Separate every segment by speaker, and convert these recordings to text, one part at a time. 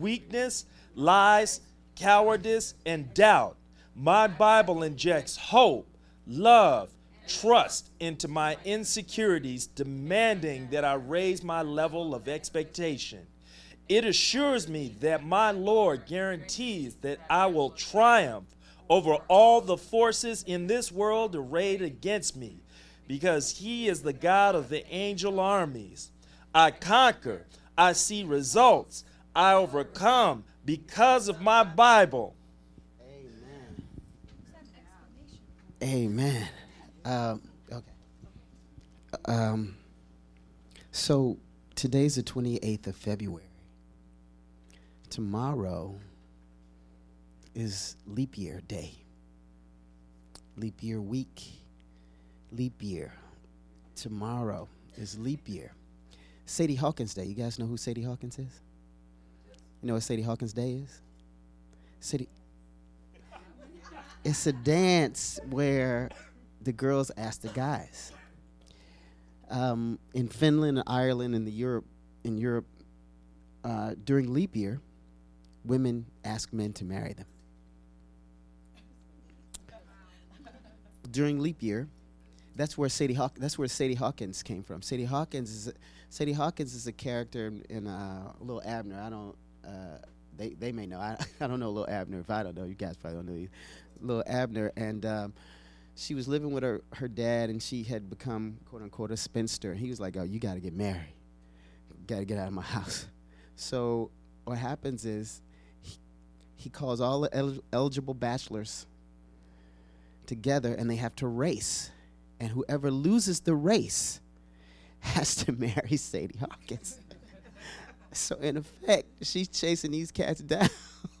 Speaker 1: weakness, lies, cowardice, and doubt. My Bible injects hope, love, trust into my insecurities, demanding that I raise my level of expectation. It assures me that my Lord guarantees that I will triumph over all the forces in this world arrayed against me, because He is the God of the angel armies. I conquer, I see results, I overcome because of my Bible.
Speaker 2: Amen. Amen. Um, okay. Um, so today's the 28th of February. Tomorrow is leap year day. Leap year week. Leap year. Tomorrow is leap year. Sadie Hawkins Day. You guys know who Sadie Hawkins is? You know what Sadie Hawkins Day is? Sadie. It's a dance where the girls ask the guys. Um, in Finland, and Ireland, and the Europe, in Europe, uh, during leap year, women ask men to marry them. During leap year, that's where Sadie Haw- that's where Sadie Hawkins came from. Sadie Hawkins is a, Sadie Hawkins is a character in, in uh, Little Abner. I don't. Uh, they they may know. I I don't know Little Abner. If I don't know, you guys probably don't know. Little Abner, and um, she was living with her her dad, and she had become quote unquote a spinster. And he was like, "Oh, you got to get married. Got to get out of my house." So what happens is he, he calls all the el- eligible bachelors together, and they have to race, and whoever loses the race has to marry Sadie Hawkins. So in effect, she's chasing these cats down.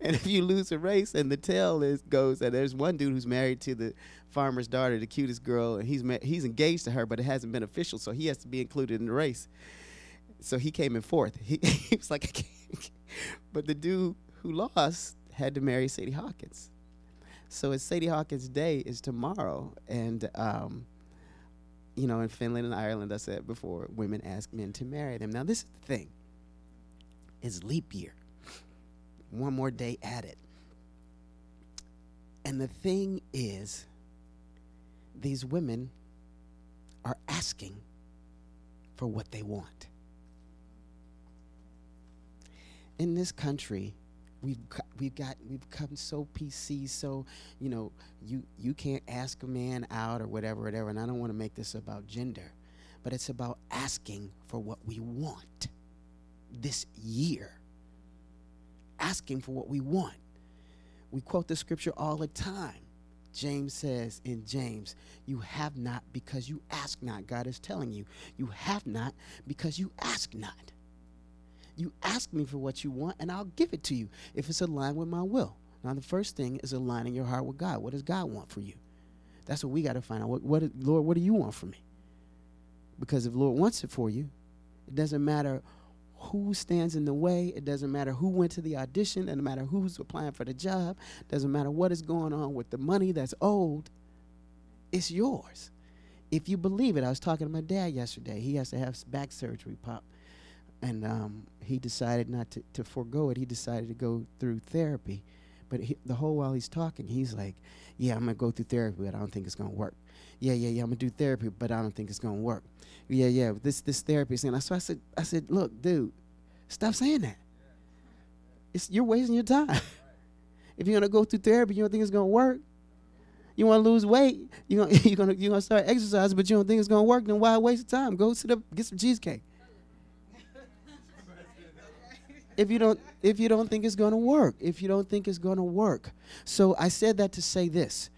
Speaker 2: and if you lose a race, and the tale is goes that there's one dude who's married to the farmer's daughter, the cutest girl, and he's ma- he's engaged to her, but it hasn't been official, so he has to be included in the race. So he came in fourth. He, he was like, but the dude who lost had to marry Sadie Hawkins. So it's Sadie Hawkins' day is tomorrow, and um, you know, in Finland and Ireland, I said before, women ask men to marry them. Now this is the thing: it's leap year. One more day it. And the thing is, these women are asking for what they want. In this country, we've got, we've got we've become so PC, so you know you you can't ask a man out or whatever, whatever. And I don't want to make this about gender, but it's about asking for what we want this year. Asking for what we want. We quote the scripture all the time. James says in James, You have not because you ask not. God is telling you, You have not because you ask not. You ask me for what you want, and I'll give it to you if it's aligned with my will. Now, the first thing is aligning your heart with God. What does God want for you? That's what we got to find out. What, what, Lord, what do you want from me? Because if Lord wants it for you, it doesn't matter who stands in the way. It doesn't matter who went to the audition. It doesn't matter who's applying for the job. It doesn't matter what is going on with the money that's owed. It's yours. If you believe it, I was talking to my dad yesterday. He has to have back surgery, Pop. And um, he decided not to, to forego it. He decided to go through therapy. But he, the whole while he's talking, he's like, Yeah, I'm to go through therapy, but I don't think it's to work. Yeah, yeah, yeah, I'm to do therapy, but I don't think it's to work. Yeah, yeah, this this therapy thing. So I said, I said, Look, dude, stop saying that. It's, you're wasting your time. if you're to go through therapy, you don't think it's to work. You want to lose weight, you're going you're gonna, you're gonna start exercising, but you don't think it's to work, then why waste time? Go to the get some cheesecake if you don't if you don't think it's going to work if you don't think it's going to work. So i said that to say this.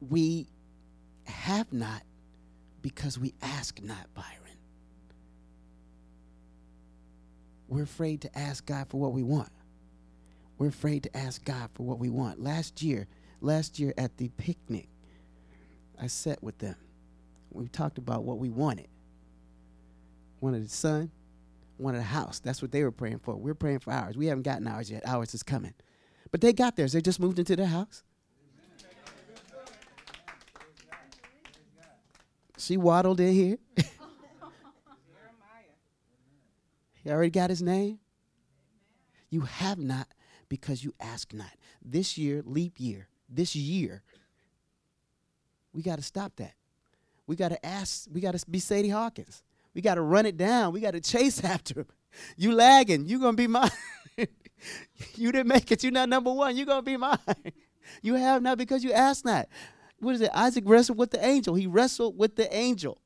Speaker 2: We have not because we ask not byron. We're afraid to ask god for what we want. We're afraid to ask god for what we want. Last year last year at the picnic i sat with them. We talked about what we wanted. Wanted a son wanted a house. That's what they were praying for. We're praying for ours. We haven't gotten ours yet. Ours is coming. But they got theirs. They just moved into their house. She waddled in here. he already got his name? You have not because you ask not. This year, leap year, this year, we got to stop that. We got to ask, we got to be Sadie Hawkins. We got to run it down. We got to chase after him. You lagging, You're going to be mine. you didn't make it. You're not number one. You're going to be mine. you have not because you asked not. What is it? Isaac wrestled with the angel. He wrestled with the angel.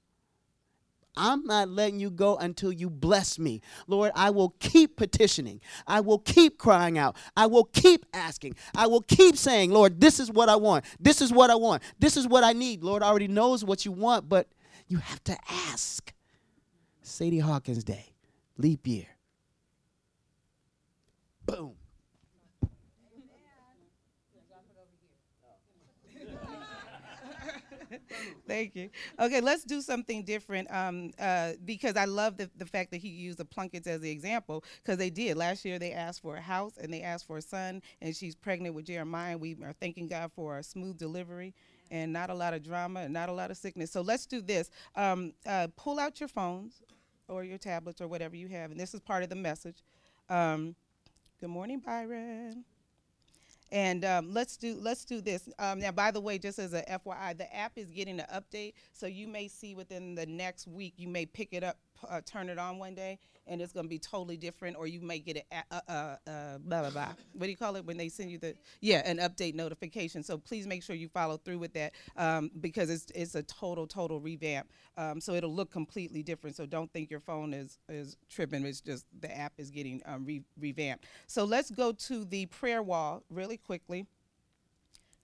Speaker 2: I'm not letting you go until you bless me. Lord, I will keep petitioning. I will keep crying out. I will keep asking. I will keep saying, Lord, this is what I want. This is what I want. This is what I need. Lord already knows what you want, but you have to ask. Sadie Hawkins Day, leap year. Boom.
Speaker 3: Thank you. Okay, let's do something different um, uh, because I love the, the fact that he used the Plunkets as the example because they did. Last year they asked for a house and they asked for a son, and she's pregnant with Jeremiah. We are thanking God for a smooth delivery and not a lot of drama and not a lot of sickness. So let's do this. Um, uh, pull out your phones or your tablets or whatever you have, and this is part of the message. Um, good morning, Byron. And um, let's do let's do this. Um, now, by the way, just as a FYI, the app is getting an update, so you may see within the next week, you may pick it up, uh, turn it on one day, and it's going to be totally different, or you may get it, uh, uh, uh, blah blah blah. What do you call it when they send you the yeah an update notification? So please make sure you follow through with that um, because it's it's a total total revamp. Um, so it'll look completely different. So don't think your phone is is tripping. It's just the app is getting um, re- revamped. So let's go to the prayer wall really quickly,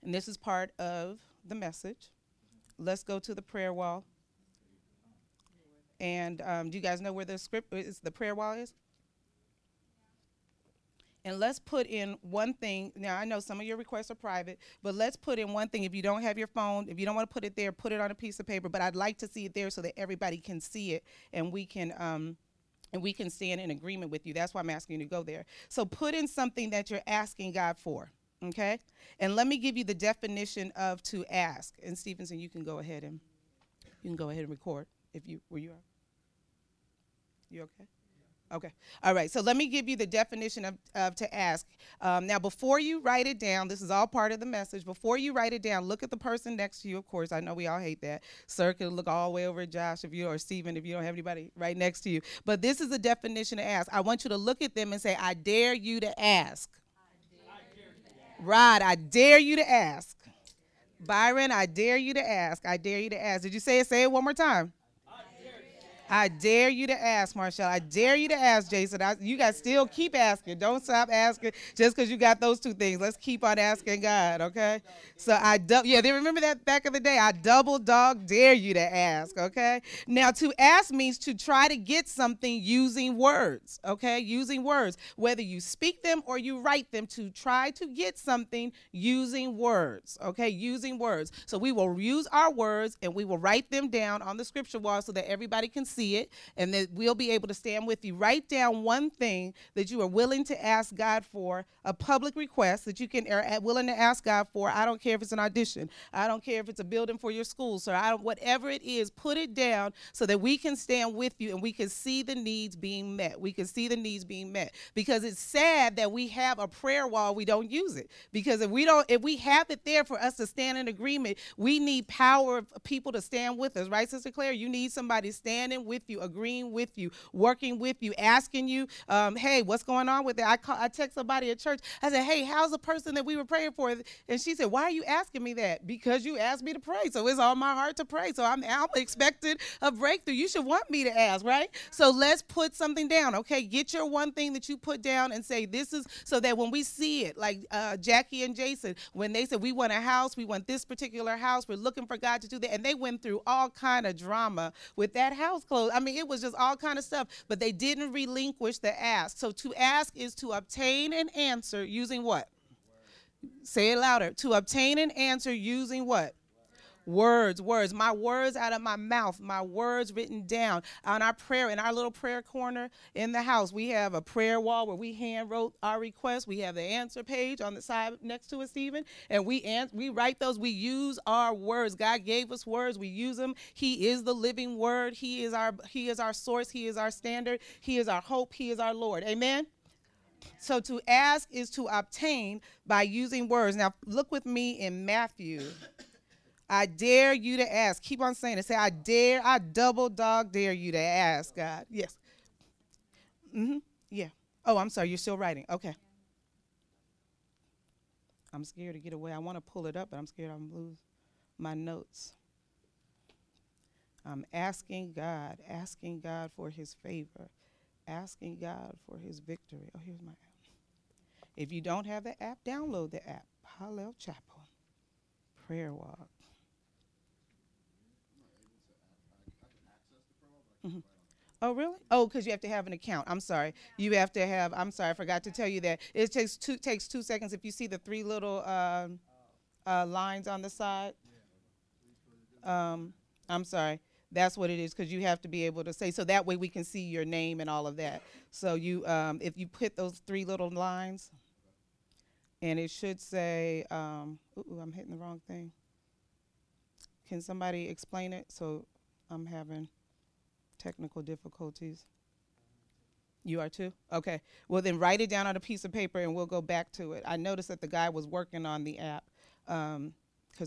Speaker 3: and this is part of the message. Let's go to the prayer wall. And um, do you guys know where the script is? The prayer wall is. And let's put in one thing. Now, I know some of your requests are private, but let's put in one thing. If you don't have your phone, if you don't want to put it there, put it on a piece of paper. But I'd like to see it there so that everybody can see it and we can. Um, and we can stand in agreement with you. That's why I'm asking you to go there. So put in something that you're asking God for, okay? And let me give you the definition of to ask. And Stevenson, you can go ahead and you can go ahead and record if you were you are. You okay? Okay. All right. So let me give you the definition of, of to ask. Um, now, before you write it down, this is all part of the message. Before you write it down, look at the person next to you. Of course, I know we all hate that. Sir can look all the way over at Josh if you or Stephen if you don't have anybody right next to you. But this is the definition to ask. I want you to look at them and say, "I dare you to ask." Rod, I dare you to ask. Byron, I dare you to ask. I dare you to ask. Did you say it? Say it one more time. I dare you to ask, Marshall. I dare you to ask, Jason. I, you guys still keep asking. Don't stop asking just because you got those two things. Let's keep on asking God, okay? So I, yeah, they remember that back in the day. I double dog dare you to ask, okay? Now, to ask means to try to get something using words, okay? Using words, whether you speak them or you write them, to try to get something using words, okay? Using words. So we will use our words and we will write them down on the scripture wall so that everybody can see it and that we'll be able to stand with you. Write down one thing that you are willing to ask God for, a public request that you can are willing to ask God for. I don't care if it's an audition. I don't care if it's a building for your school. So I don't, whatever it is, put it down so that we can stand with you and we can see the needs being met. We can see the needs being met because it's sad that we have a prayer wall we don't use it because if we don't if we have it there for us to stand in agreement, we need power of people to stand with us, right, Sister Claire? You need somebody standing with you, agreeing with you, working with you, asking you, um, hey, what's going on with it? I call, I text somebody at church. I said, hey, how's the person that we were praying for? And she said, why are you asking me that? Because you asked me to pray. So it's on my heart to pray. So I'm, I'm expecting a breakthrough. You should want me to ask, right? So let's put something down, okay? Get your one thing that you put down and say, this is so that when we see it, like uh, Jackie and Jason, when they said, we want a house, we want this particular house, we're looking for God to do that. And they went through all kind of drama with that house closed. I mean, it was just all kind of stuff, but they didn't relinquish the ask. So to ask is to obtain an answer using what? Say it louder. To obtain an answer using what? Words, words, my words out of my mouth, my words written down on our prayer in our little prayer corner in the house. We have a prayer wall where we hand wrote our requests. We have the answer page on the side next to us, Stephen, and we an- we write those. We use our words. God gave us words. We use them. He is the living word. He is our He is our source. He is our standard. He is our hope. He is our Lord. Amen. So to ask is to obtain by using words. Now look with me in Matthew I dare you to ask. Keep on saying it. Say, I dare, I double dog dare you to ask, God. Yes. Mm-hmm. Yeah. Oh, I'm sorry. You're still writing. Okay. I'm scared to get away. I want to pull it up, but I'm scared I'm lose my notes. I'm asking God, asking God for his favor, asking God for his victory. Oh, here's my app. If you don't have the app, download the app. Hallel Chapel. Prayer Walk. Mm-hmm. Oh, really? Oh, because you have to have an account. I'm sorry. You have to have. I'm sorry. I forgot to tell you that. It takes two takes two seconds. If you see the three little um, uh, lines on the side. Um, I'm sorry. That's what it is because you have to be able to say so that way we can see your name and all of that. So you, um, if you put those three little lines, and it should say, um, ooh, I'm hitting the wrong thing. Can somebody explain it? So I'm having technical difficulties. You are too? Okay. Well, then write it down on a piece of paper and we'll go back to it. I noticed that the guy was working on the app because um,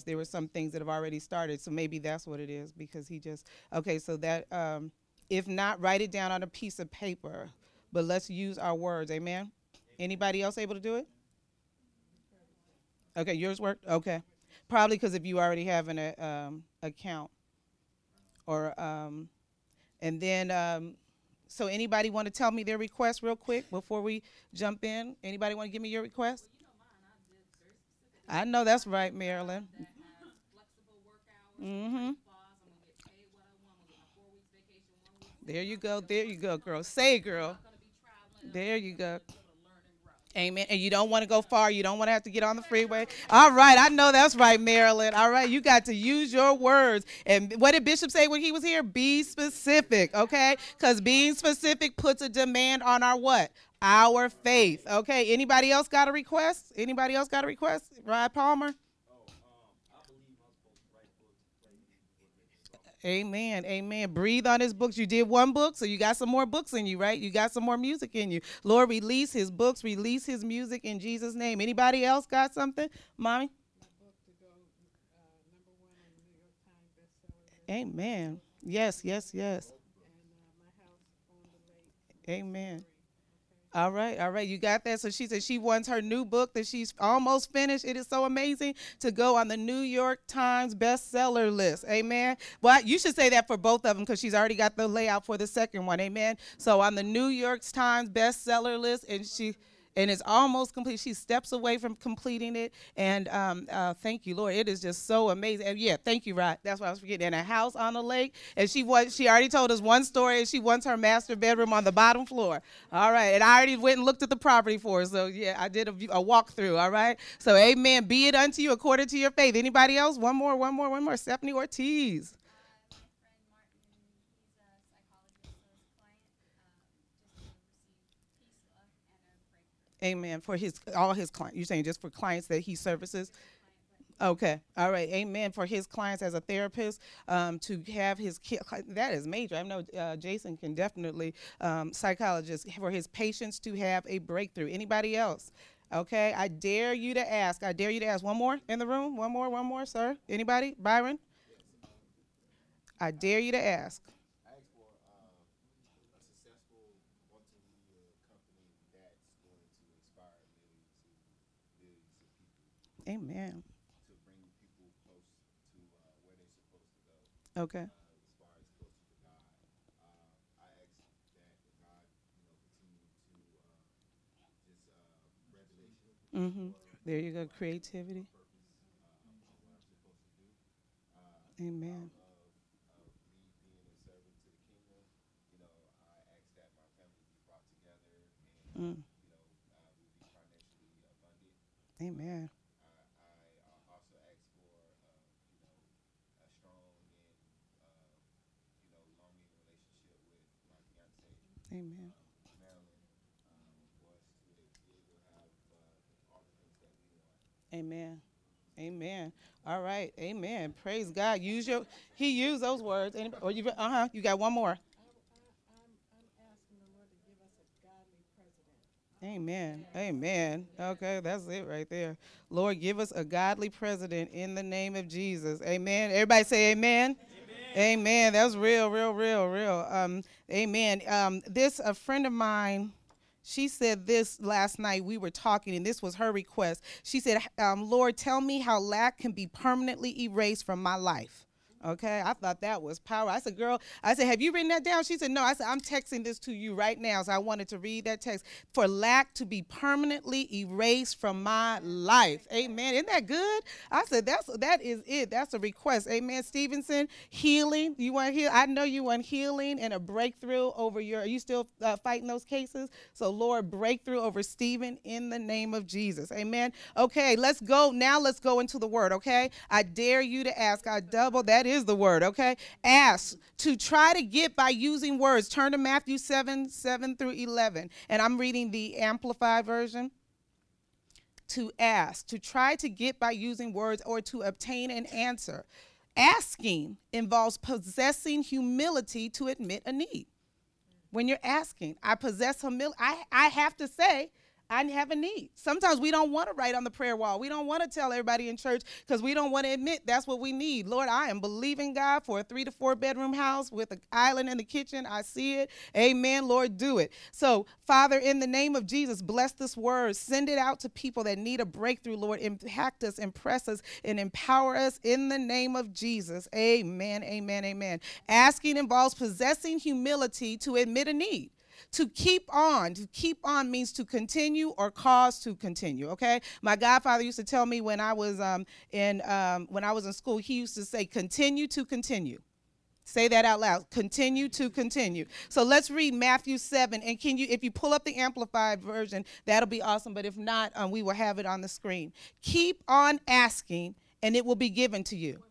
Speaker 3: there were some things that have already started. So maybe that's what it is because he just, okay, so that, um, if not, write it down on a piece of paper. But let's use our words. Amen? Anybody else able to do it? Okay, yours worked? Okay. Probably because if you already have an uh, um, account or, um, and then, um, so anybody want to tell me their request real quick before we jump in? Anybody want to give me your request? I know that's right, Marilyn. Mm-hmm. There you go. There you go, girl. Say, girl. There you go. Amen. And you don't want to go far. You don't want to have to get on the freeway. All right. I know that's right, Marilyn. All right. You got to use your words. And what did Bishop say when he was here? Be specific, okay? Because being specific puts a demand on our what? Our faith. Okay. Anybody else got a request? Anybody else got a request? Rod Palmer? Amen. Amen. Breathe on his books. You did one book, so you got some more books in you, right? You got some more music in you. Lord, release his books, release his music in Jesus' name. Anybody else got something? Mommy? Amen. Yes, yes, yes. Amen. All right, all right, you got that. So she said she wants her new book that she's almost finished. It is so amazing to go on the New York Times bestseller list. Amen. Well, you should say that for both of them because she's already got the layout for the second one. Amen. So on the New York Times bestseller list, and she and it's almost complete. She steps away from completing it, and um, uh, thank you, Lord. It is just so amazing. And yeah, thank you, Rod. That's what I was forgetting. And a house on the lake, and she was she already told us one story. And she wants her master bedroom on the bottom floor. All right, and I already went and looked at the property for her. So yeah, I did a, a walkthrough. All right. So Amen. Be it unto you according to your faith. Anybody else? One more. One more. One more. Stephanie Ortiz. Amen. For his all his clients. You're saying just for clients that he services? Okay. All right. Amen. For his clients as a therapist, um, to have his that is major. I know uh, Jason can definitely um, psychologist for his patients to have a breakthrough. Anybody else? Okay. I dare you to ask. I dare you to ask. One more in the room. One more. One more, sir. Anybody? Byron. I dare you to ask. Amen.
Speaker 4: to bring people close to uh, where they're supposed to go
Speaker 3: Okay.
Speaker 4: uh, as far as closer to God. Um, I ask that God, you know, continue to uh, just uh, revelation
Speaker 3: Mm-hmm. There you go. Creativity.
Speaker 4: Amen. on what I'm supposed to do. Uh,
Speaker 3: Amen.
Speaker 4: of, of me being a servant to the kingdom, you know, I ask that my family be brought together and,
Speaker 3: Mm.
Speaker 4: you know, uh, we be financially abundant.
Speaker 3: Amen.
Speaker 4: I, I uh, also ask for, uh, you know,
Speaker 3: Amen. Amen. Amen. All right. Amen. Praise God. Use your. He used those words. Or you. Uh huh. You got one more. Amen. Amen. Okay, that's it right there. Lord, give us a godly president in the name of Jesus. Amen. Everybody say amen. Amen. amen. That's real, real, real, real. Um, amen. Um, this a friend of mine she said this last night. We were talking, and this was her request. She said, um, Lord, tell me how lack can be permanently erased from my life. Okay, I thought that was power. I said, girl, I said, have you written that down? She said, no. I said, I'm texting this to you right now. So I wanted to read that text. For lack to be permanently erased from my life. Amen. Isn't that good? I said, that's that is it. That's a request. Amen. Stevenson, healing. You want heal? I know you want healing and a breakthrough over your. Are you still uh, fighting those cases? So Lord, breakthrough over Stephen in the name of Jesus. Amen. Okay, let's go. Now let's go into the word. Okay, I dare you to ask. I double. That is is the word, okay? Ask to try to get by using words. Turn to Matthew 7 7 through 11. And I'm reading the Amplified version. To ask, to try to get by using words or to obtain an answer. Asking involves possessing humility to admit a need. When you're asking, I possess humility. I, I have to say, I have a need. Sometimes we don't want to write on the prayer wall. We don't want to tell everybody in church because we don't want to admit that's what we need. Lord, I am believing God for a three to four bedroom house with an island in the kitchen. I see it. Amen. Lord, do it. So, Father, in the name of Jesus, bless this word. Send it out to people that need a breakthrough, Lord. Impact us, impress us, and empower us in the name of Jesus. Amen. Amen. Amen. Asking involves possessing humility to admit a need. To keep on, to keep on means to continue or cause to continue. Okay, my godfather used to tell me when I was um, in um, when I was in school, he used to say, "Continue to continue." Say that out loud. Continue to continue. So let's read Matthew 7. And can you, if you pull up the amplified version, that'll be awesome. But if not, um, we will have it on the screen. Keep on asking, and it will be given to you.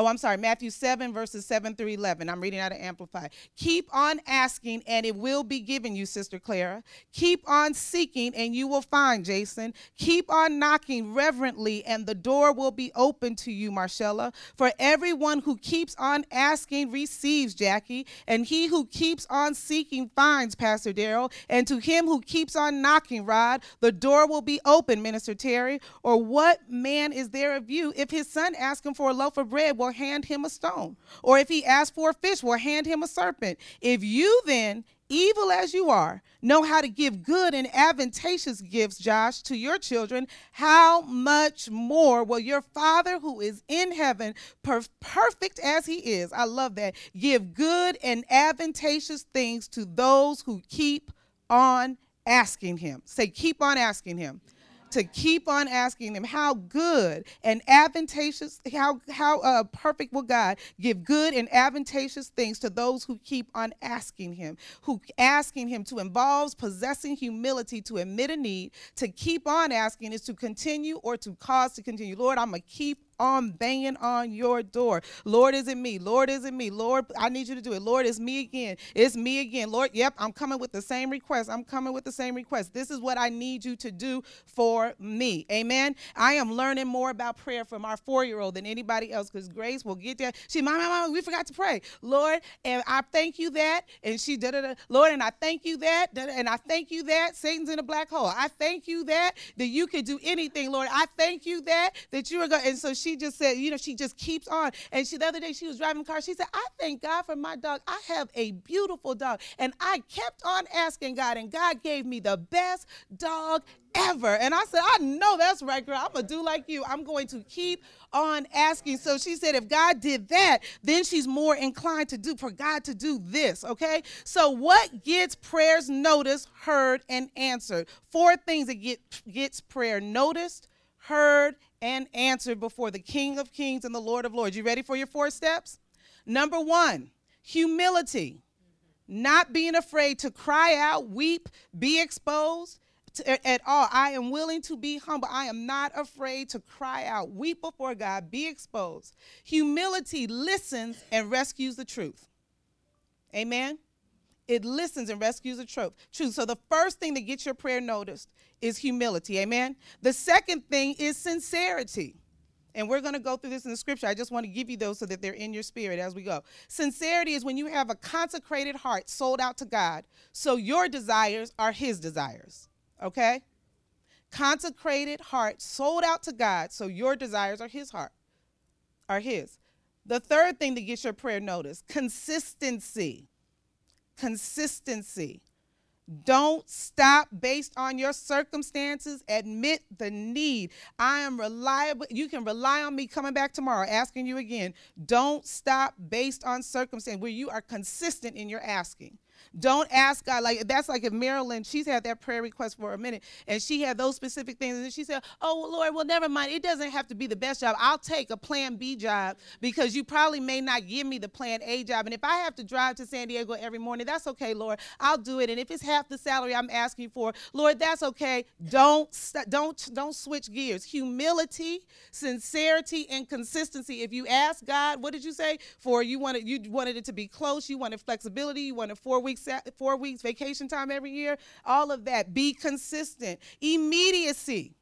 Speaker 3: Oh, I'm sorry, Matthew 7, verses 7 through 11. I'm reading out of Amplified. Keep on asking, and it will be given you, Sister Clara. Keep on seeking, and you will find, Jason. Keep on knocking reverently, and the door will be open to you, Marcella. For everyone who keeps on asking receives, Jackie, and he who keeps on seeking finds, Pastor Daryl. And to him who keeps on knocking, Rod, the door will be open, Minister Terry. Or what man is there of you if his son asks him for a loaf of bread? Will hand him a stone. Or if he asks for a fish, will hand him a serpent. If you then, evil as you are, know how to give good and advantageous gifts, Josh, to your children, how much more will your Father who is in heaven, per- perfect as he is, I love that, give good and advantageous things to those who keep on asking him? Say, keep on asking him to keep on asking him how good and advantageous, how, how uh, perfect will God give good and advantageous things to those who keep on asking him, who asking him to involves possessing humility to admit a need, to keep on asking is to continue or to cause to continue. Lord, I'm going to keep on banging on your door. Lord, is it me? Lord, is it me? Lord, I need you to do it. Lord, it's me again. It's me again. Lord, yep, I'm coming with the same request. I'm coming with the same request. This is what I need you to do for me. Amen. I am learning more about prayer from our four year old than anybody else because Grace will get there. She, Mama, Mama, we forgot to pray. Lord, and I thank you that. And she, da da da. Lord, and I thank you that. And I thank you that. Satan's in a black hole. I thank you that, that you can do anything, Lord. I thank you that, that you are going. And so she she just said, you know, she just keeps on. And she the other day she was driving the car. She said, I thank God for my dog. I have a beautiful dog. And I kept on asking God, and God gave me the best dog ever. And I said, I know that's right, girl. I'm going to do like you. I'm going to keep on asking. So she said, if God did that, then she's more inclined to do for God to do this. Okay. So what gets prayers noticed, heard, and answered? Four things that get gets prayer noticed, heard, and answered before the King of Kings and the Lord of Lords. You ready for your four steps? Number one, humility, not being afraid to cry out, weep, be exposed to, at all. I am willing to be humble. I am not afraid to cry out, weep before God, be exposed. Humility listens and rescues the truth. Amen. It listens and rescues the truth. Truth. So the first thing to get your prayer noticed is humility. Amen. The second thing is sincerity. And we're going to go through this in the scripture. I just want to give you those so that they're in your spirit as we go. Sincerity is when you have a consecrated heart sold out to God, so your desires are His desires. Okay? Consecrated heart sold out to God, so your desires are His heart, are His. The third thing to get your prayer noticed consistency. Consistency. Don't stop based on your circumstances. Admit the need. I am reliable. You can rely on me coming back tomorrow, asking you again. Don't stop based on circumstance where you are consistent in your asking. Don't ask God like that's like if Marilyn, she's had that prayer request for a minute, and she had those specific things, and she said, "Oh Lord, well never mind. It doesn't have to be the best job. I'll take a Plan B job because you probably may not give me the Plan A job, and if I have to drive to San Diego every morning, that's okay, Lord. I'll do it. And if it's half the salary I'm asking for, Lord, that's okay. Don't don't don't switch gears. Humility, sincerity, and consistency. If you ask God, what did you say? For you wanted you wanted it to be close, you wanted flexibility, you wanted four weeks four weeks vacation time every year, all of that. Be consistent. Immediacy.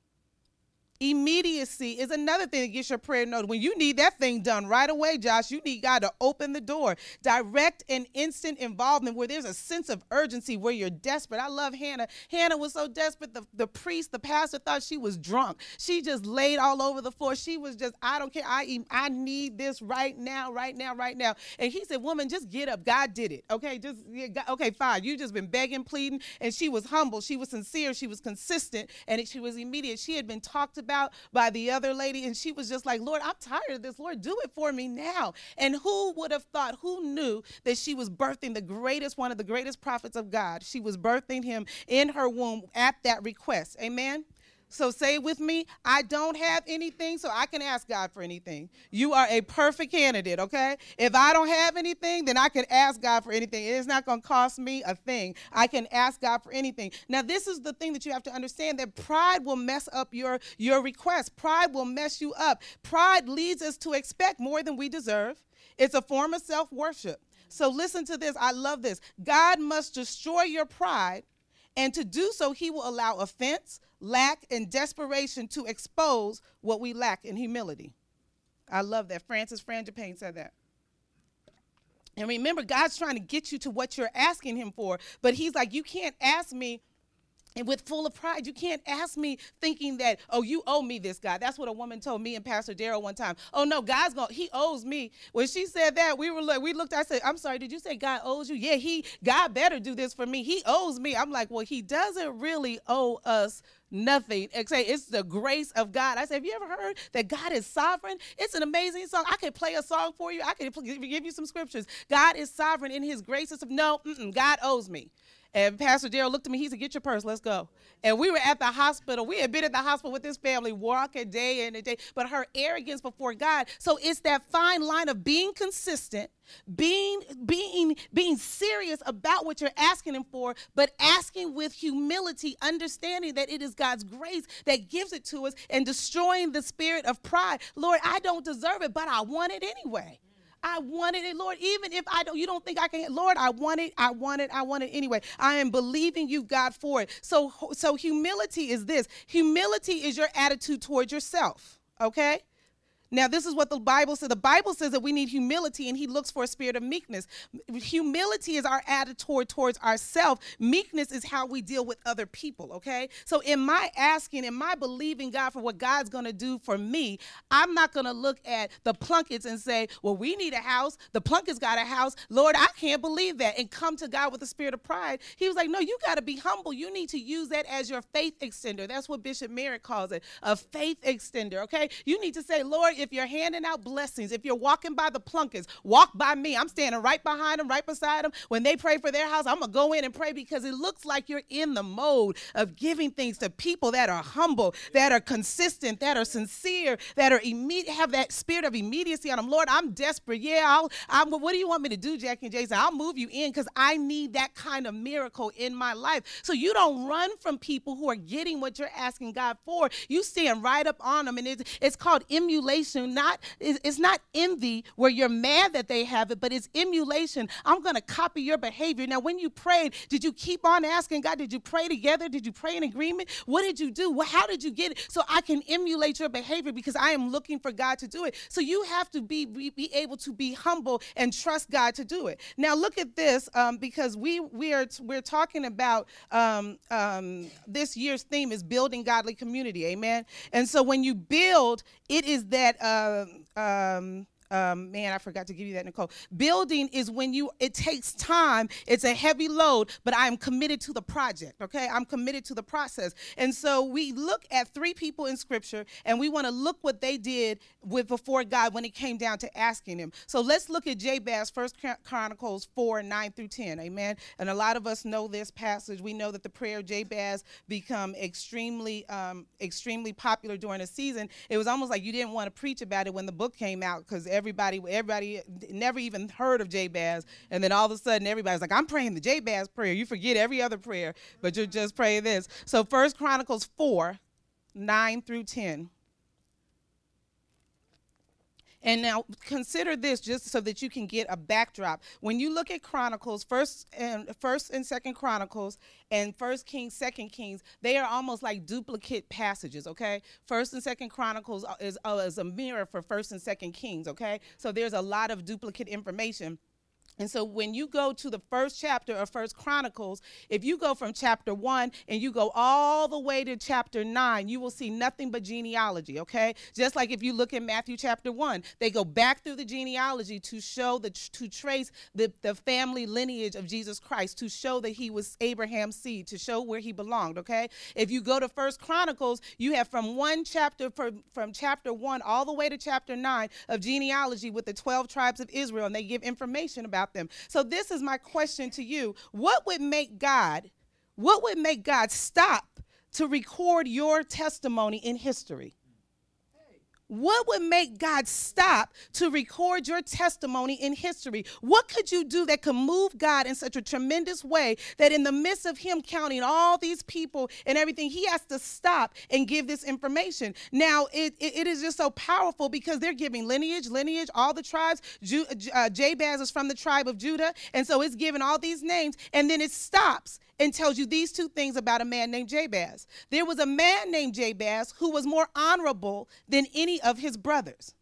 Speaker 3: Immediacy is another thing that gets your prayer noted. When you need that thing done right away, Josh, you need God to open the door. Direct and instant involvement where there's a sense of urgency, where you're desperate. I love Hannah. Hannah was so desperate. The, the priest, the pastor thought she was drunk. She just laid all over the floor. She was just, I don't care. I, I need this right now, right now, right now. And he said, Woman, just get up. God did it. Okay, just, okay, fine. You just been begging, pleading. And she was humble. She was sincere. She was consistent. And she was immediate. She had been talked about by the other lady, and she was just like, Lord, I'm tired of this. Lord, do it for me now. And who would have thought, who knew that she was birthing the greatest, one of the greatest prophets of God? She was birthing him in her womb at that request. Amen. So say with me, I don't have anything, so I can ask God for anything. You are a perfect candidate, okay? If I don't have anything, then I can ask God for anything. It is not going to cost me a thing. I can ask God for anything. Now, this is the thing that you have to understand that pride will mess up your your request. Pride will mess you up. Pride leads us to expect more than we deserve. It's a form of self-worship. So listen to this. I love this. God must destroy your pride and to do so, he will allow offense, lack, and desperation to expose what we lack in humility. I love that. Francis Frangipane said that. And remember, God's trying to get you to what you're asking him for, but he's like, you can't ask me and with full of pride. You can't ask me thinking that, oh, you owe me this, God. That's what a woman told me and Pastor Daryl one time. Oh no, God's going he owes me. When she said that, we were like, we looked, I said, I'm sorry, did you say God owes you? Yeah, he God better do this for me. He owes me. I'm like, well, he doesn't really owe us nothing except it's the grace of God. I said, have you ever heard that God is sovereign? It's an amazing song. I can play a song for you. I can give you some scriptures. God is sovereign in his grace. No, God owes me. And Pastor Daryl looked at me. He said, "Get your purse. Let's go." And we were at the hospital. We had been at the hospital with this family, walking day in and day. But her arrogance before God. So it's that fine line of being consistent, being being being serious about what you're asking Him for, but asking with humility, understanding that it is God's grace that gives it to us, and destroying the spirit of pride. Lord, I don't deserve it, but I want it anyway. I wanted it, Lord. Even if I don't, you don't think I can, Lord, I want it, I want it, I want it anyway. I am believing you, God, for it. So, so humility is this. Humility is your attitude towards yourself. Okay. Now, this is what the Bible says. The Bible says that we need humility, and He looks for a spirit of meekness. Humility is our attitude towards ourselves. Meekness is how we deal with other people, okay? So, in my asking, in my believing God for what God's gonna do for me, I'm not gonna look at the Plunkets and say, well, we need a house. The Plunkets got a house. Lord, I can't believe that. And come to God with a spirit of pride. He was like, no, you gotta be humble. You need to use that as your faith extender. That's what Bishop Merritt calls it a faith extender, okay? You need to say, Lord, if you're handing out blessings, if you're walking by the Plunkets, walk by me. I'm standing right behind them, right beside them. When they pray for their house, I'm going to go in and pray because it looks like you're in the mode of giving things to people that are humble, that are consistent, that are sincere, that are immediate, have that spirit of immediacy on them. Lord, I'm desperate. Yeah, I'll, I'm, what do you want me to do, Jackie and Jason? I'll move you in because I need that kind of miracle in my life. So you don't run from people who are getting what you're asking God for. You stand right up on them, and it's, it's called emulation emulation, not it's not envy where you're mad that they have it, but it's emulation. I'm going to copy your behavior. Now, when you prayed, did you keep on asking God? Did you pray together? Did you pray in agreement? What did you do? How did you get it? So I can emulate your behavior because I am looking for God to do it. So you have to be be, be able to be humble and trust God to do it. Now, look at this um, because we we are we're talking about um, um, this year's theme is building godly community. Amen. And so when you build, it is that. Um, um, um, man, I forgot to give you that, Nicole. Building is when you, it takes time. It's a heavy load, but I'm committed to the project, okay? I'm committed to the process. And so we look at three people in scripture and we want to look what they did with before God when it came down to asking him. So let's look at Jabez, First Chronicles 4, 9 through 10, amen? And a lot of us know this passage. We know that the prayer of Jabez become extremely, um, extremely popular during a season. It was almost like you didn't want to preach about it when the book came out because everybody everybody never even heard of Jabez, and then all of a sudden everybody's like, "I'm praying the Jabez prayer." You forget every other prayer, but you're just praying this. So First Chronicles four, nine through ten. And now consider this just so that you can get a backdrop. When you look at Chronicles, first and first and second Chronicles and first Kings, second Kings, they are almost like duplicate passages, okay? First and second Chronicles is, is a mirror for first and second Kings, okay? So there's a lot of duplicate information. And so when you go to the first chapter of First Chronicles, if you go from chapter 1 and you go all the way to chapter 9, you will see nothing but genealogy, okay? Just like if you look in Matthew chapter 1, they go back through the genealogy to show the to trace the, the family lineage of Jesus Christ, to show that he was Abraham's seed, to show where he belonged, okay? If you go to First Chronicles, you have from one chapter from, from chapter 1 all the way to chapter 9 of genealogy with the 12 tribes of Israel and they give information about them. So this is my question to you. What would make God, what would make God stop to record your testimony in history? What would make God stop to record your testimony in history? What could you do that could move God in such a tremendous way that in the midst of Him counting all these people and everything, He has to stop and give this information? Now, it, it, it is just so powerful because they're giving lineage, lineage, all the tribes. Ju, uh, Jabez is from the tribe of Judah, and so it's giving all these names, and then it stops and tells you these two things about a man named Jabez. There was a man named Jabez who was more honorable than any of his brothers.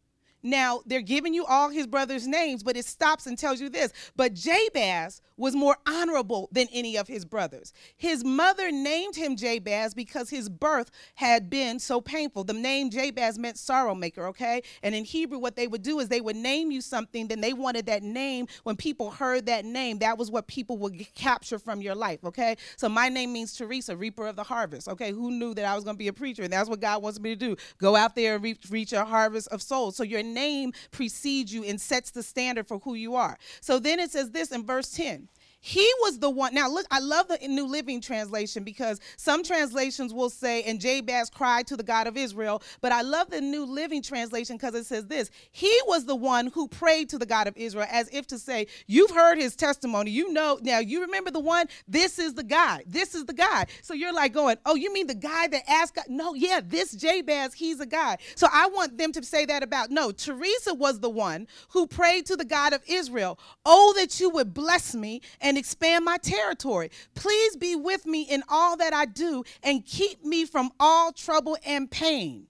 Speaker 3: Now, they're giving you all his brothers' names, but it stops and tells you this. But Jabez was more honorable than any of his brothers. His mother named him Jabez because his birth had been so painful. The name Jabez meant sorrow maker, okay? And in Hebrew, what they would do is they would name you something, then they wanted that name. When people heard that name, that was what people would capture from your life, okay? So my name means Teresa, reaper of the harvest, okay? Who knew that I was going to be a preacher? And that's what God wants me to do. Go out there and reach, reach a harvest of souls. So your name precedes you and sets the standard for who you are. So then it says this in verse 10. He was the one. Now, look, I love the New Living Translation because some translations will say, and Jabez cried to the God of Israel. But I love the New Living Translation because it says this He was the one who prayed to the God of Israel, as if to say, You've heard his testimony. You know, now you remember the one? This is the guy. This is the guy. So you're like going, Oh, you mean the guy that asked God? No, yeah, this Jabez, he's a guy. So I want them to say that about. No, Teresa was the one who prayed to the God of Israel. Oh, that you would bless me and expand my territory. Please be with me in all that I do and keep me from all trouble and pain.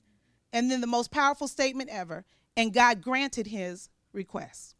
Speaker 3: And then the most powerful statement ever. And God granted his request.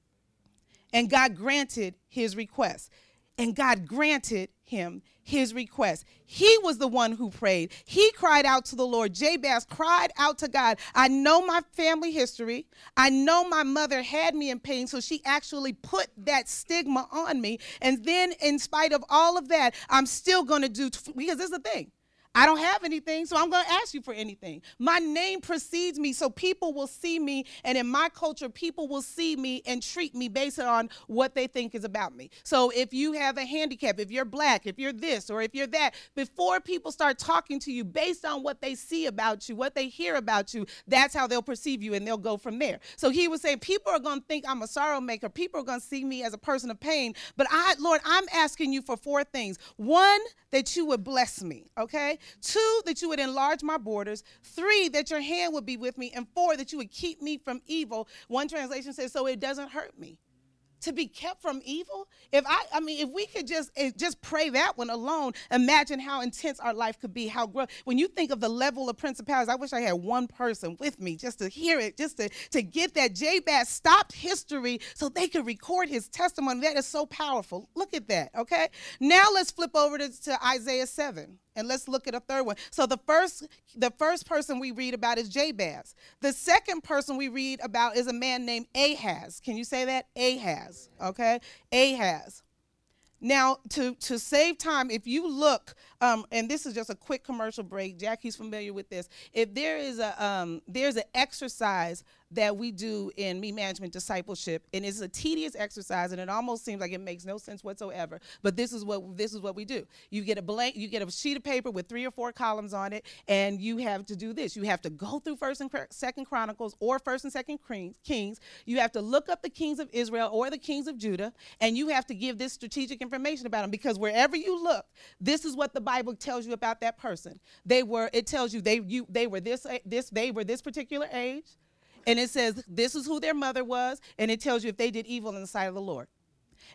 Speaker 3: And God granted his request. And God granted him his request. He was the one who prayed. He cried out to the Lord. Jabez cried out to God. I know my family history. I know my mother had me in pain, so she actually put that stigma on me. And then, in spite of all of that, I'm still going to do, because this is the thing. I don't have anything, so I'm going to ask you for anything. My name precedes me, so people will see me, and in my culture, people will see me and treat me based on what they think is about me. So if you have a handicap, if you're black, if you're this, or if you're that, before people start talking to you based on what they see about you, what they hear about you, that's how they'll perceive you, and they'll go from there. So he was saying, people are going to think I'm a sorrow maker. People are going to see me as a person of pain. But I, Lord, I'm asking you for four things. One, that you would bless me, okay? Two, that you would enlarge my borders. Three, that your hand would be with me. And four, that you would keep me from evil. One translation says, so it doesn't hurt me to be kept from evil if i i mean if we could just eh, just pray that one alone imagine how intense our life could be how when you think of the level of principalities i wish i had one person with me just to hear it just to to get that jabez stopped history so they could record his testimony that is so powerful look at that okay now let's flip over to, to isaiah 7 and let's look at a third one. So the first the first person we read about is Jabez. The second person we read about is a man named Ahaz. Can you say that? Ahaz. Okay? Ahaz. Now, to, to save time, if you look, um, and this is just a quick commercial break. Jackie's familiar with this. If there is a um, there's an exercise that we do in me management discipleship and it's a tedious exercise and it almost seems like it makes no sense whatsoever but this is what this is what we do you get a blank you get a sheet of paper with three or four columns on it and you have to do this you have to go through first and second chronicles or first and second kings you have to look up the kings of israel or the kings of judah and you have to give this strategic information about them because wherever you look this is what the bible tells you about that person they were it tells you they you they were this this they were this particular age and it says this is who their mother was, and it tells you if they did evil in the sight of the Lord.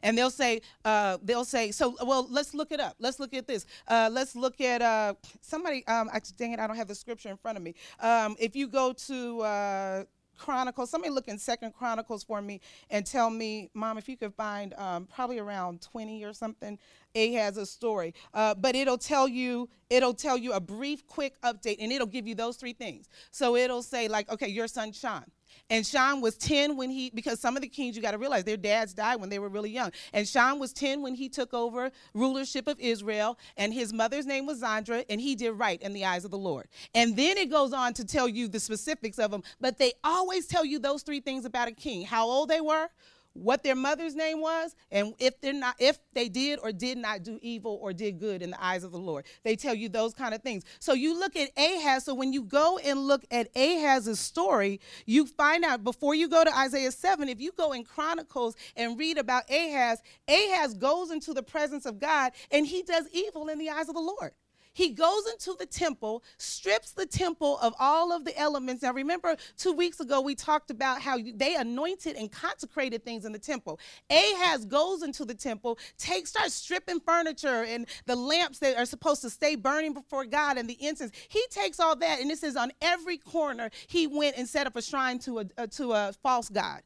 Speaker 3: And they'll say, uh, they'll say, so well, let's look it up. Let's look at this. Uh, let's look at uh, somebody. Um, I, dang it, I don't have the scripture in front of me. Um, if you go to uh, Chronicles, somebody look in Second Chronicles for me and tell me, Mom, if you could find um, probably around 20 or something. Ahaz's story. Uh, but it'll tell you, it'll tell you a brief, quick update, and it'll give you those three things. So it'll say, like, okay, your son Shon. And Shon was 10 when he, because some of the kings, you got to realize, their dads died when they were really young. And Shon was 10 when he took over rulership of Israel, and his mother's name was Zandra, and he did right in the eyes of the Lord. And then it goes on to tell you the specifics of them, but they always tell you those three things about a king how old they were, what their mother's name was and if they're not if they did or did not do evil or did good in the eyes of the lord. They tell you those kind of things. So you look at ahaz. So when you go and look at ahaz's story you find out before you go to isaiah 7 if you go in chronicles and read about ahaz ahaz goes into the presence of god and he does evil in the eyes of the lord he goes into the temple, strips the temple of all of the elements. Now, remember, two weeks ago, we talked about how they anointed and consecrated things in the temple. Ahaz goes into the temple, takes, starts stripping furniture and the lamps that are supposed to stay burning before God and the incense. He takes all that, and it says on every corner, he went and set up a shrine to a, a to a false God.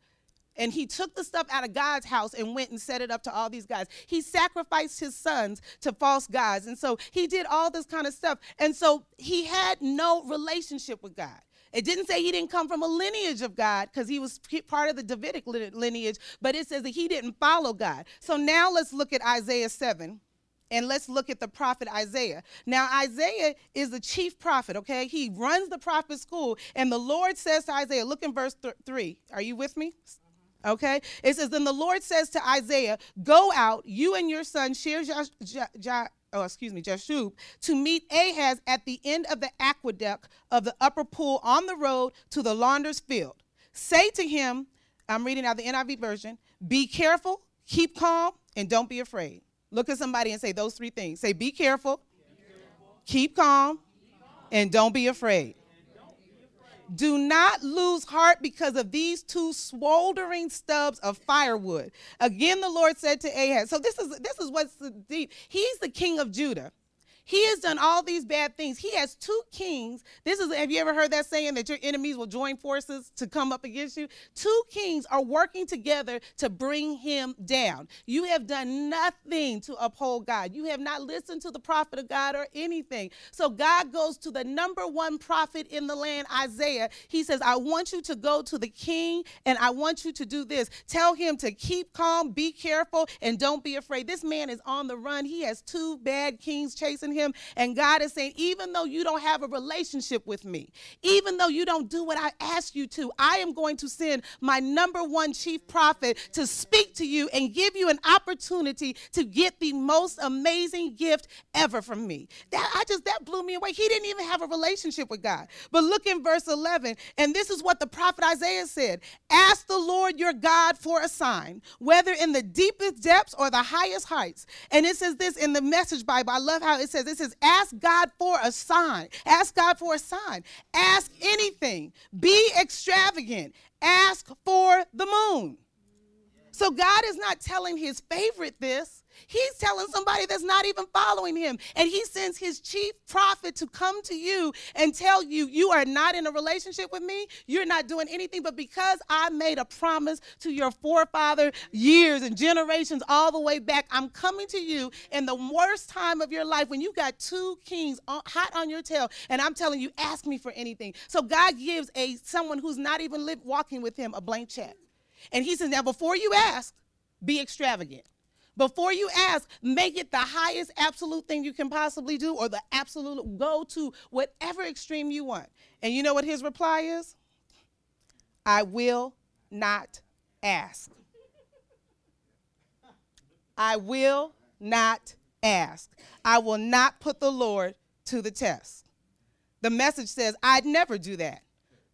Speaker 3: And he took the stuff out of God's house and went and set it up to all these guys. He sacrificed his sons to false gods. And so he did all this kind of stuff. And so he had no relationship with God. It didn't say he didn't come from a lineage of God because he was part of the Davidic lineage, but it says that he didn't follow God. So now let's look at Isaiah 7 and let's look at the prophet Isaiah. Now, Isaiah is the chief prophet, okay? He runs the prophet school, and the Lord says to Isaiah, look in verse th- 3. Are you with me? Okay? It says, Then the Lord says to Isaiah, Go out, you and your son, Shear oh, excuse me, Jashub, to meet Ahaz at the end of the aqueduct of the upper pool on the road to the launder's field. Say to him, I'm reading out the NIV version, be careful, keep calm, and don't be afraid. Look at somebody and say those three things. Say, be careful, be careful keep calm, and don't be afraid. Do not lose heart because of these two smoldering stubs of firewood. Again, the Lord said to Ahaz. So this is this is what's deep. He's the king of Judah. He has done all these bad things. He has two kings. This is have you ever heard that saying that your enemies will join forces to come up against you? Two kings are working together to bring him down. You have done nothing to uphold God. You have not listened to the prophet of God or anything. So God goes to the number one prophet in the land, Isaiah. He says, "I want you to go to the king and I want you to do this. Tell him to keep calm, be careful, and don't be afraid." This man is on the run. He has two bad kings chasing him. And God is saying, even though you don't have a relationship with me, even though you don't do what I ask you to, I am going to send my number one chief prophet to speak to you and give you an opportunity to get the most amazing gift ever from me. That I just that blew me away. He didn't even have a relationship with God. But look in verse 11, and this is what the prophet Isaiah said. Ask the Lord your God for a sign, whether in the deepest depths or the highest heights. And it says this in the message Bible. I love how it says says, it says, ask God for a sign. Ask God for a sign. Ask anything. Be extravagant. Ask for the moon. So God is not telling his favorite this. He's telling somebody that's not even following him. And he sends his chief prophet to come to you and tell you, you are not in a relationship with me. You're not doing anything. But because I made a promise to your forefather years and generations all the way back, I'm coming to you in the worst time of your life when you got two kings on, hot on your tail. And I'm telling you, ask me for anything. So God gives a someone who's not even live, walking with him a blank check. And he says, now before you ask, be extravagant. Before you ask, make it the highest absolute thing you can possibly do or the absolute go to whatever extreme you want. And you know what his reply is? I will not ask. I will not ask. I will not put the Lord to the test. The message says, I'd never do that.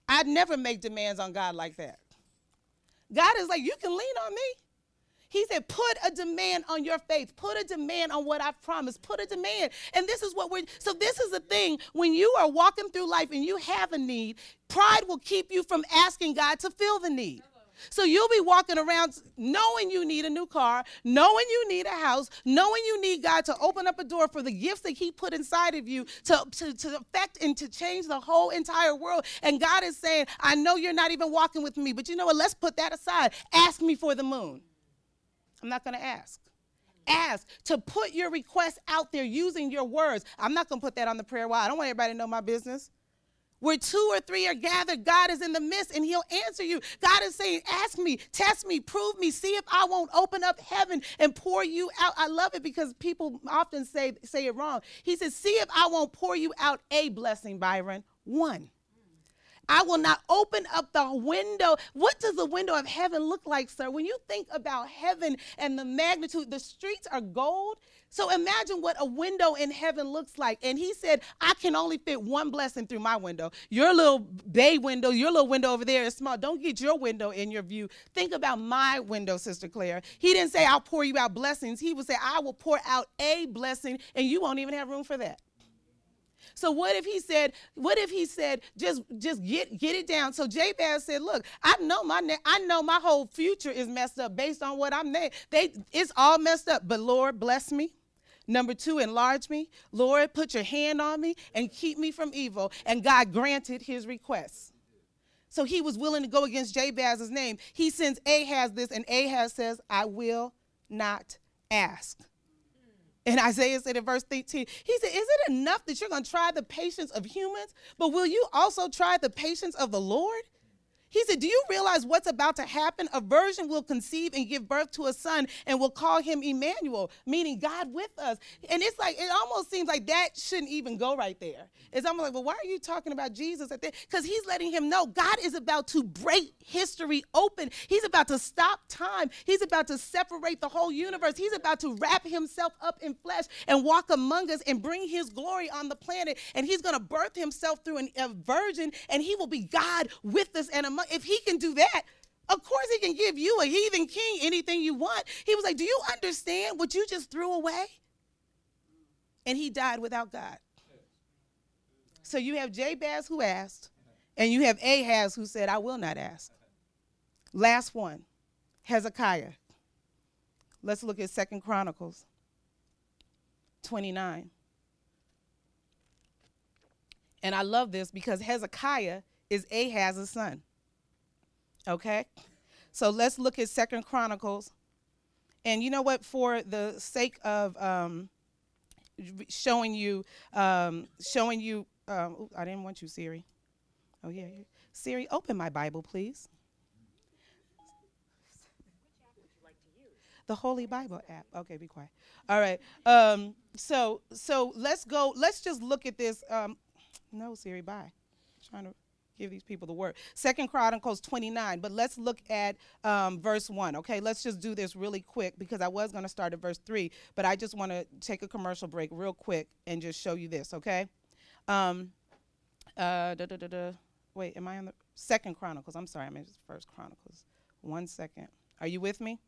Speaker 3: I'd never make demands on God like that. God is like, you can lean on me. He said, put a demand on your faith. Put a demand on what I've promised. Put a demand. And this is what we're, so this is the thing. When you are walking through life and you have a need, pride will keep you from asking God to fill the need. So you'll be walking around knowing you need a new car, knowing you need a house, knowing you need God to open up a door for the gifts that He put inside of you to, to, to affect and to change the whole entire world. And God is saying, I know you're not even walking with me, but you know what? Let's put that aside. Ask me for the moon. I'm not going to ask. Ask to put your request out there using your words. I'm not going to put that on the prayer wall. I don't want everybody to know my business. Where two or three are gathered, God is in the midst and He'll answer you. God is saying, Ask me, test me, prove me, see if I won't open up heaven and pour you out. I love it because people often say, say it wrong. He says, See if I won't pour you out a blessing, Byron. One. I will not open up the window. What does the window of heaven look like, sir? When you think about heaven and the magnitude, the streets are gold. So imagine what a window in heaven looks like. And he said, I can only fit one blessing through my window. Your little bay window, your little window over there is small. Don't get your window in your view. Think about my window, Sister Claire. He didn't say, I'll pour you out blessings. He would say, I will pour out a blessing, and you won't even have room for that. So what if he said, what if he said, just just get get it down? So Jabez said, look, I know my na- I know my whole future is messed up based on what I'm there. They it's all messed up. But Lord bless me. Number two, enlarge me. Lord, put your hand on me and keep me from evil. And God granted his request. So he was willing to go against Jabez's name. He sends Ahaz this, and Ahaz says, I will not ask. And Isaiah said in verse 13, he said, Is it enough that you're going to try the patience of humans, but will you also try the patience of the Lord? He said, Do you realize what's about to happen? A virgin will conceive and give birth to a son and will call him Emmanuel, meaning God with us. And it's like, it almost seems like that shouldn't even go right there. It's almost like, Well, why are you talking about Jesus at that? Because he's letting him know God is about to break history open. He's about to stop time. He's about to separate the whole universe. He's about to wrap himself up in flesh and walk among us and bring his glory on the planet. And he's going to birth himself through an, a virgin, and he will be God with us and among if he can do that, of course he can give you a heathen king anything you want. He was like, Do you understand what you just threw away? And he died without God. So you have Jabez who asked, and you have Ahaz who said, I will not ask. Last one, Hezekiah. Let's look at Second Chronicles 29. And I love this because Hezekiah is Ahaz's son. Okay? So let's look at Second Chronicles. And you know what? For the sake of um, showing you, um, showing you, um, oops, I didn't want you, Siri. Oh yeah, Siri, open my Bible, please. The Holy Bible app. Okay, be quiet. All right. Um, so so let's go. Let's just look at this. Um, no, Siri, bye. trying to give these people the word. Second Chronicles 29, but let's look at um, verse 1. Okay, let's just do this really quick because I was going to start at verse 3, but I just want to take a commercial break real quick and just show you this, okay? Um, uh. Wait, am I on the Second Chronicles? I'm sorry, I meant First Chronicles. One second. Are you with me?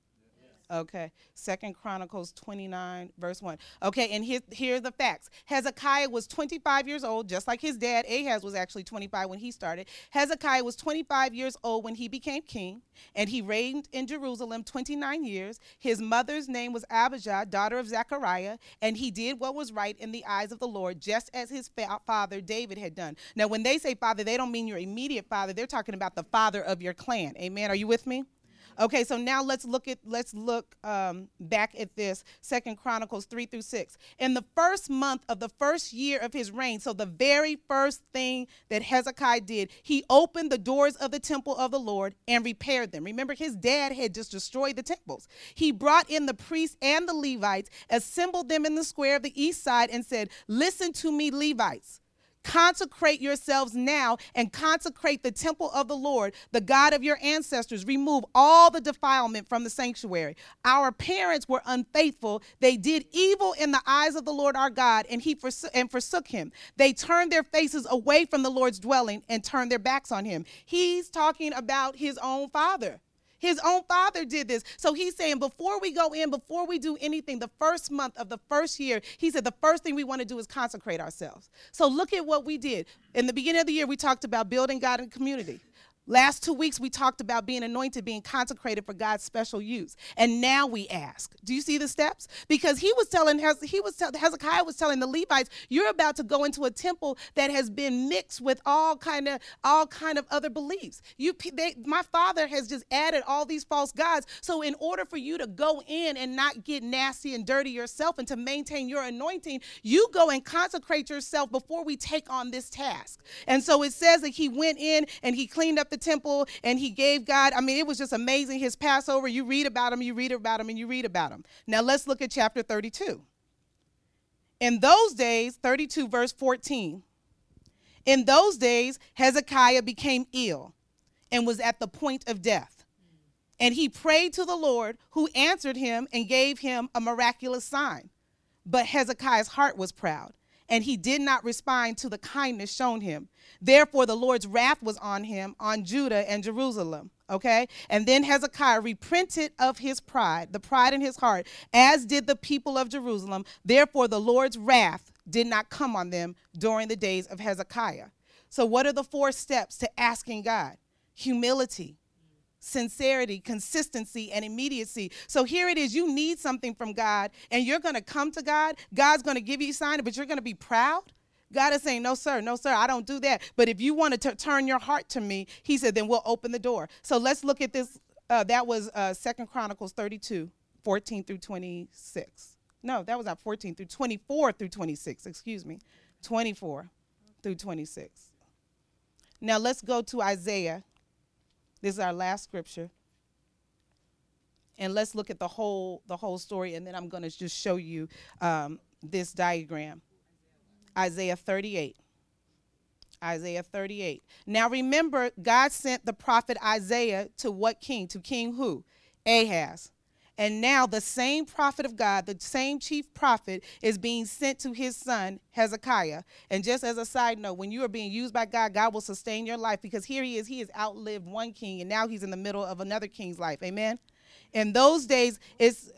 Speaker 3: Okay. Second Chronicles 29, verse 1. Okay, and here, here are the facts. Hezekiah was 25 years old, just like his dad. Ahaz was actually 25 when he started. Hezekiah was 25 years old when he became king, and he reigned in Jerusalem 29 years. His mother's name was Abijah, daughter of Zechariah, and he did what was right in the eyes of the Lord, just as his fa- father David had done. Now, when they say father, they don't mean your immediate father. They're talking about the father of your clan. Amen. Are you with me? Okay, so now let's look at let's look um, back at this Second Chronicles three through six. In the first month of the first year of his reign, so the very first thing that Hezekiah did, he opened the doors of the temple of the Lord and repaired them. Remember, his dad had just destroyed the temples. He brought in the priests and the Levites, assembled them in the square of the east side, and said, "Listen to me, Levites." Consecrate yourselves now and consecrate the temple of the Lord, the God of your ancestors. Remove all the defilement from the sanctuary. Our parents were unfaithful. They did evil in the eyes of the Lord our God, and he forsook, and forsook him. They turned their faces away from the Lord's dwelling and turned their backs on him. He's talking about his own father. His own father did this. So he's saying, before we go in, before we do anything, the first month of the first year, he said, the first thing we want to do is consecrate ourselves. So look at what we did. In the beginning of the year, we talked about building God and community. Last two weeks, we talked about being anointed, being consecrated for God's special use. And now we ask, do you see the steps? Because he was telling, he was Hezekiah was telling the Levites, you're about to go into a temple that has been mixed with all kind of, all kind of other beliefs. You, they, my father has just added all these false gods. So in order for you to go in and not get nasty and dirty yourself and to maintain your anointing, you go and consecrate yourself before we take on this task. And so it says that he went in and he cleaned up the temple and he gave God. I mean, it was just amazing. His Passover, you read about him, you read about him, and you read about him. Now let's look at chapter 32. In those days, 32 verse 14. In those days, Hezekiah became ill and was at the point of death. And he prayed to the Lord, who answered him and gave him a miraculous sign. But Hezekiah's heart was proud and he did not respond to the kindness shown him. Therefore, the Lord's wrath was on him, on Judah and Jerusalem. Okay? And then Hezekiah repented of his pride, the pride in his heart, as did the people of Jerusalem. Therefore, the Lord's wrath did not come on them during the days of Hezekiah. So, what are the four steps to asking God? Humility, sincerity, consistency, and immediacy. So here it is you need something from God, and you're going to come to God. God's going to give you a sign, but you're going to be proud. God is saying, No, sir, no, sir, I don't do that. But if you want to turn your heart to me, he said, then we'll open the door. So let's look at this. Uh, that was uh, Second Chronicles 32, 14 through 26. No, that was not 14 through 24 through 26, excuse me. 24 through 26. Now let's go to Isaiah this is our last scripture. And let's look at the whole the whole story, and then I'm going to just show you um, this diagram. Isaiah 38. Isaiah 38. Now remember, God sent the prophet Isaiah to what king? To King who? Ahaz. And now the same prophet of God, the same chief prophet, is being sent to his son Hezekiah. And just as a side note, when you are being used by God, God will sustain your life because here he is. He has outlived one king, and now he's in the middle of another king's life. Amen. In those days, it's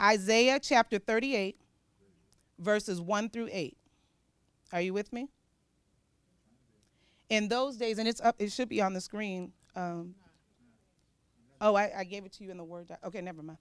Speaker 3: Isaiah chapter 38, verses 1 through 8. Are you with me? In those days, and it's up, it should be on the screen. Um, oh, I, I, gave it to you in the Word. Okay, never mind.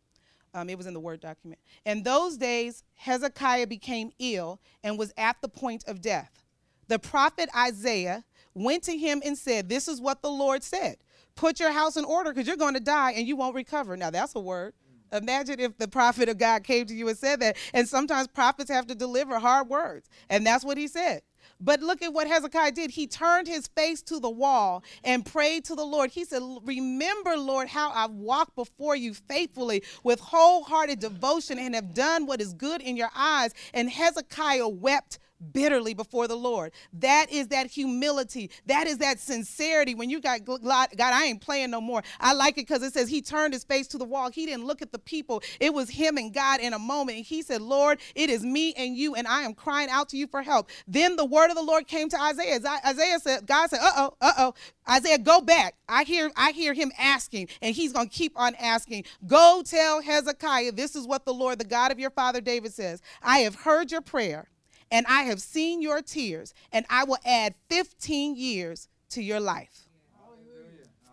Speaker 3: Um, it was in the Word document. In those days, Hezekiah became ill and was at the point of death. The prophet Isaiah went to him and said, This is what the Lord said Put your house in order because you're going to die and you won't recover. Now, that's a word. Imagine if the prophet of God came to you and said that. And sometimes prophets have to deliver hard words. And that's what he said. But look at what Hezekiah did. He turned his face to the wall and prayed to the Lord. He said, Remember, Lord, how I've walked before you faithfully with wholehearted devotion and have done what is good in your eyes. And Hezekiah wept bitterly before the Lord. That is that humility. That is that sincerity. When you got God, I ain't playing no more. I like it because it says he turned his face to the wall. He didn't look at the people. It was him and God in a moment. And he said, Lord, it is me and you, and I am crying out to you for help. Then the word of the Lord came to Isaiah. Isaiah said, God said, uh-oh, uh-oh. Isaiah, go back. I hear, I hear him asking, and he's gonna keep on asking. Go tell Hezekiah, this is what the Lord, the God of your father David says. I have heard your prayer, and I have seen your tears, and I will add 15 years to your life.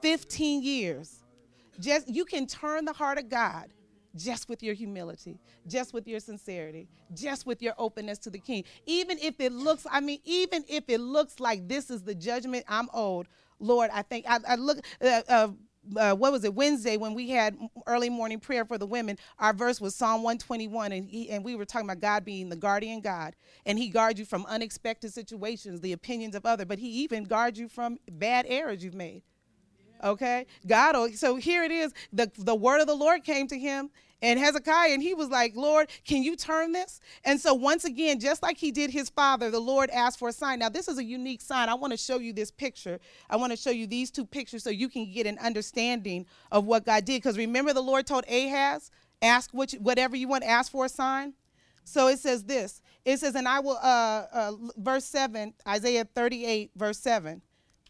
Speaker 3: 15 years. Just you can turn the heart of God just with your humility, just with your sincerity, just with your openness to the king. Even if it looks, I mean, even if it looks like this is the judgment, I'm old. Lord, I think I, I look. Uh, uh, uh, what was it Wednesday when we had early morning prayer for the women? Our verse was Psalm 121, and he, and we were talking about God being the guardian God, and He guards you from unexpected situations, the opinions of other, but He even guards you from bad errors you've made. Okay, God. So here it is. the The word of the Lord came to him, and Hezekiah, and he was like, Lord, can you turn this? And so, once again, just like he did his father, the Lord asked for a sign. Now, this is a unique sign. I want to show you this picture. I want to show you these two pictures so you can get an understanding of what God did. Because remember, the Lord told Ahaz, ask you, whatever you want, ask for a sign. So it says this it says, and I will, uh, uh, verse 7, Isaiah 38, verse 7.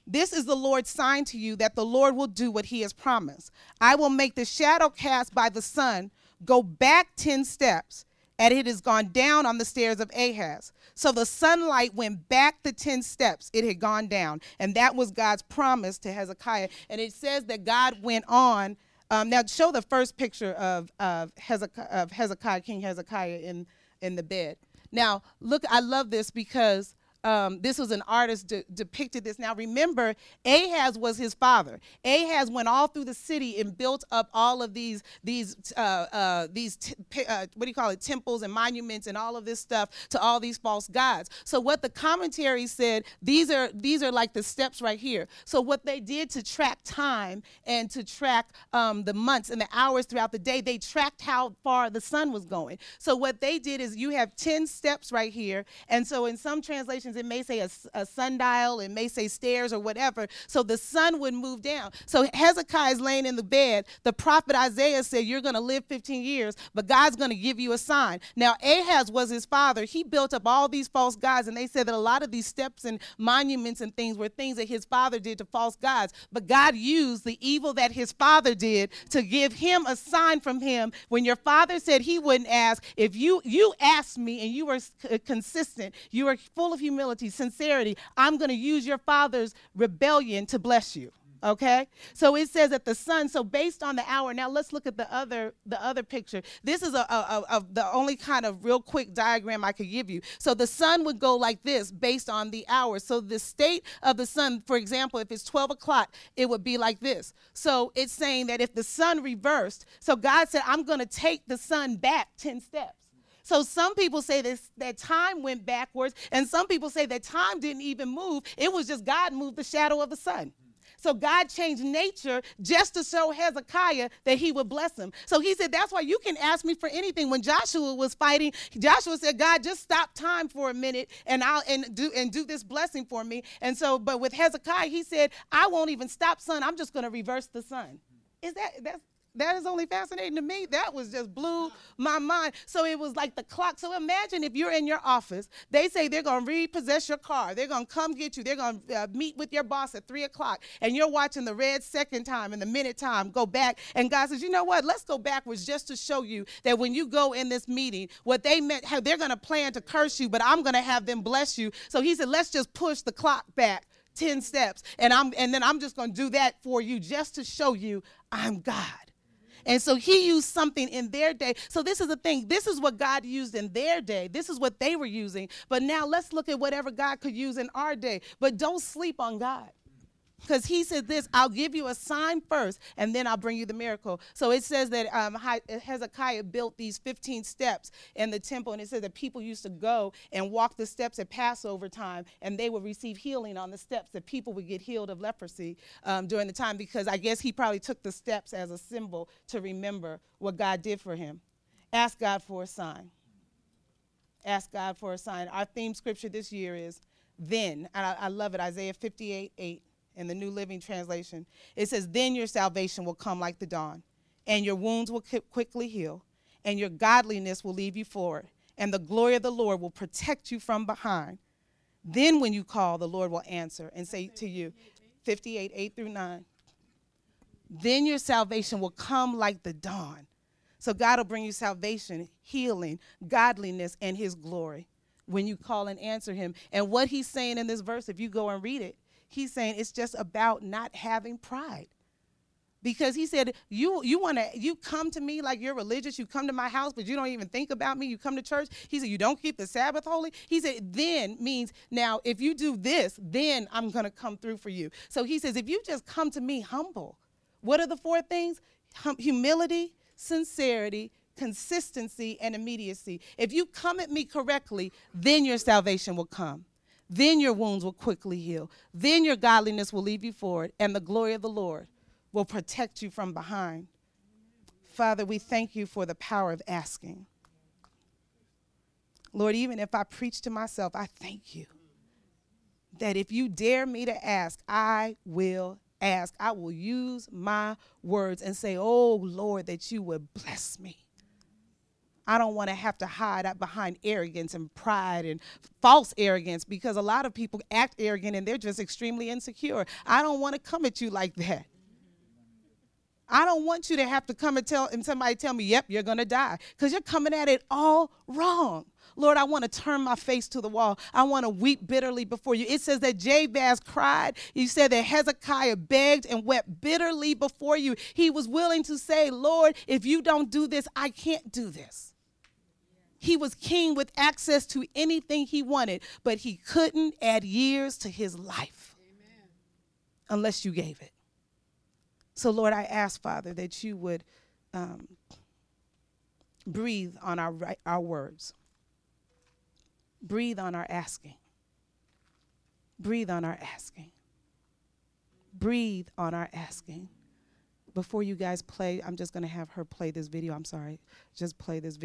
Speaker 3: This is the Lord's sign to you that the Lord will do what he has promised. I will make the shadow cast by the sun Go back 10 steps, and it has gone down on the stairs of Ahaz. So the sunlight went back the 10 steps. It had gone down. And that was God's promise to Hezekiah. And it says that God went on. Um, now, show the first picture of, of, Hezekiah, of Hezekiah, King Hezekiah in, in the bed. Now, look, I love this because um, this was an artist de- depicted this. Now remember, Ahaz was his father. Ahaz went all through the city and built up all of these these uh, uh, these t- uh, what do you call it temples and monuments and all of this stuff to all these false gods. So what the commentary said these are these are like the steps right here. So what they did to track time and to track um, the months and the hours throughout the day, they tracked how far the sun was going. So what they did is you have ten steps right here, and so in some translations it may say a, a sundial, it may say stairs or whatever. So the sun would move down. So Hezekiah is laying in the bed. The prophet Isaiah said, You're going to live 15 years, but God's going to give you a sign. Now, Ahaz was his father. He built up all these false gods, and they said that a lot of these steps and monuments and things were things that his father did to false gods. But God used the evil that his father did to give him a sign from him when your father said he wouldn't ask. If you you asked me and you were consistent, you were full of humility humility, sincerity, I'm going to use your father's rebellion to bless you okay? So it says that the sun so based on the hour now let's look at the other the other picture. This is a, a, a, the only kind of real quick diagram i could give you. So the sun would go like this based on the hour. So the state of the sun for example if it's 12 o'clock it would be like this. So it's saying that if the sun reversed so god said i'm to take the sun back 10 steps so some people say this, that time went backwards, and some people say that time didn't even move. It was just God moved the shadow of the sun. So God changed nature just to show Hezekiah that he would bless him. So he said, That's why you can ask me for anything. When Joshua was fighting, Joshua said, God, just stop time for a minute and I'll and do and do this blessing for me. And so, but with Hezekiah, he said, I won't even stop sun. I'm just gonna reverse the sun. Is that that's that is only fascinating to me. That was just blew my mind. So it was like the clock. So imagine if you're in your office, they say they're going to repossess your car. They're going to come get you. They're going to uh, meet with your boss at three o'clock. And you're watching the red second time and the minute time go back. And God says, you know what? Let's go backwards just to show you that when you go in this meeting, what they meant, how they're going to plan to curse you, but I'm going to have them bless you. So he said, let's just push the clock back 10 steps. And I'm and then I'm just going to do that for you just to show you I'm God. And so he used something in their day. So this is the thing. This is what God used in their day. This is what they were using. But now let's look at whatever God could use in our day. But don't sleep on God. Because he said this, I'll give you a sign first, and then I'll bring you the miracle. So it says that um, Hezekiah built these 15 steps in the temple, and it says that people used to go and walk the steps at Passover time, and they would receive healing on the steps, that people would get healed of leprosy um, during the time, because I guess he probably took the steps as a symbol to remember what God did for him. Ask God for a sign. Ask God for a sign. Our theme scripture this year is then, and I, I love it, Isaiah 58 8 in the New Living Translation. It says, Then your salvation will come like the dawn, and your wounds will quickly heal, and your godliness will lead you forward, and the glory of the Lord will protect you from behind. Then when you call, the Lord will answer and say to you, 58, 8 through 9. Then your salvation will come like the dawn. So God will bring you salvation, healing, godliness, and his glory when you call and answer him. And what he's saying in this verse, if you go and read it, he's saying it's just about not having pride. Because he said you you want to you come to me like you're religious you come to my house but you don't even think about me you come to church. He said you don't keep the sabbath holy? He said then means now if you do this then i'm going to come through for you. So he says if you just come to me humble what are the four things? Hum- humility sincerity consistency and immediacy. If you come at me correctly then your salvation will come then your wounds will quickly heal then your godliness will leave you forward and the glory of the lord will protect you from behind. Father, we thank you for the power of asking. Lord, even if I preach to myself, I thank you that if you dare me to ask, I will ask. I will use my words and say, Oh Lord, that you would bless me. I don't want to have to hide behind arrogance and pride and false arrogance because a lot of people act arrogant and they're just extremely insecure. I don't want to come at you like that. I don't want you to have to come and tell and somebody tell me, "Yep, you're going to die," cuz you're coming at it all wrong. Lord, I want to turn my face to the wall. I want to weep bitterly before you. It says that Jabez cried. You said that Hezekiah begged and wept bitterly before you. He was willing to say, Lord, if you don't do this, I can't do this. He was king with access to anything he wanted, but he couldn't add years to his life Amen. unless you gave it. So, Lord, I ask, Father, that you would um, breathe on our, our words, breathe on our asking, breathe on our asking, breathe on our asking. Before you guys play, I'm just going to have her play this video. I'm sorry. Just play this video.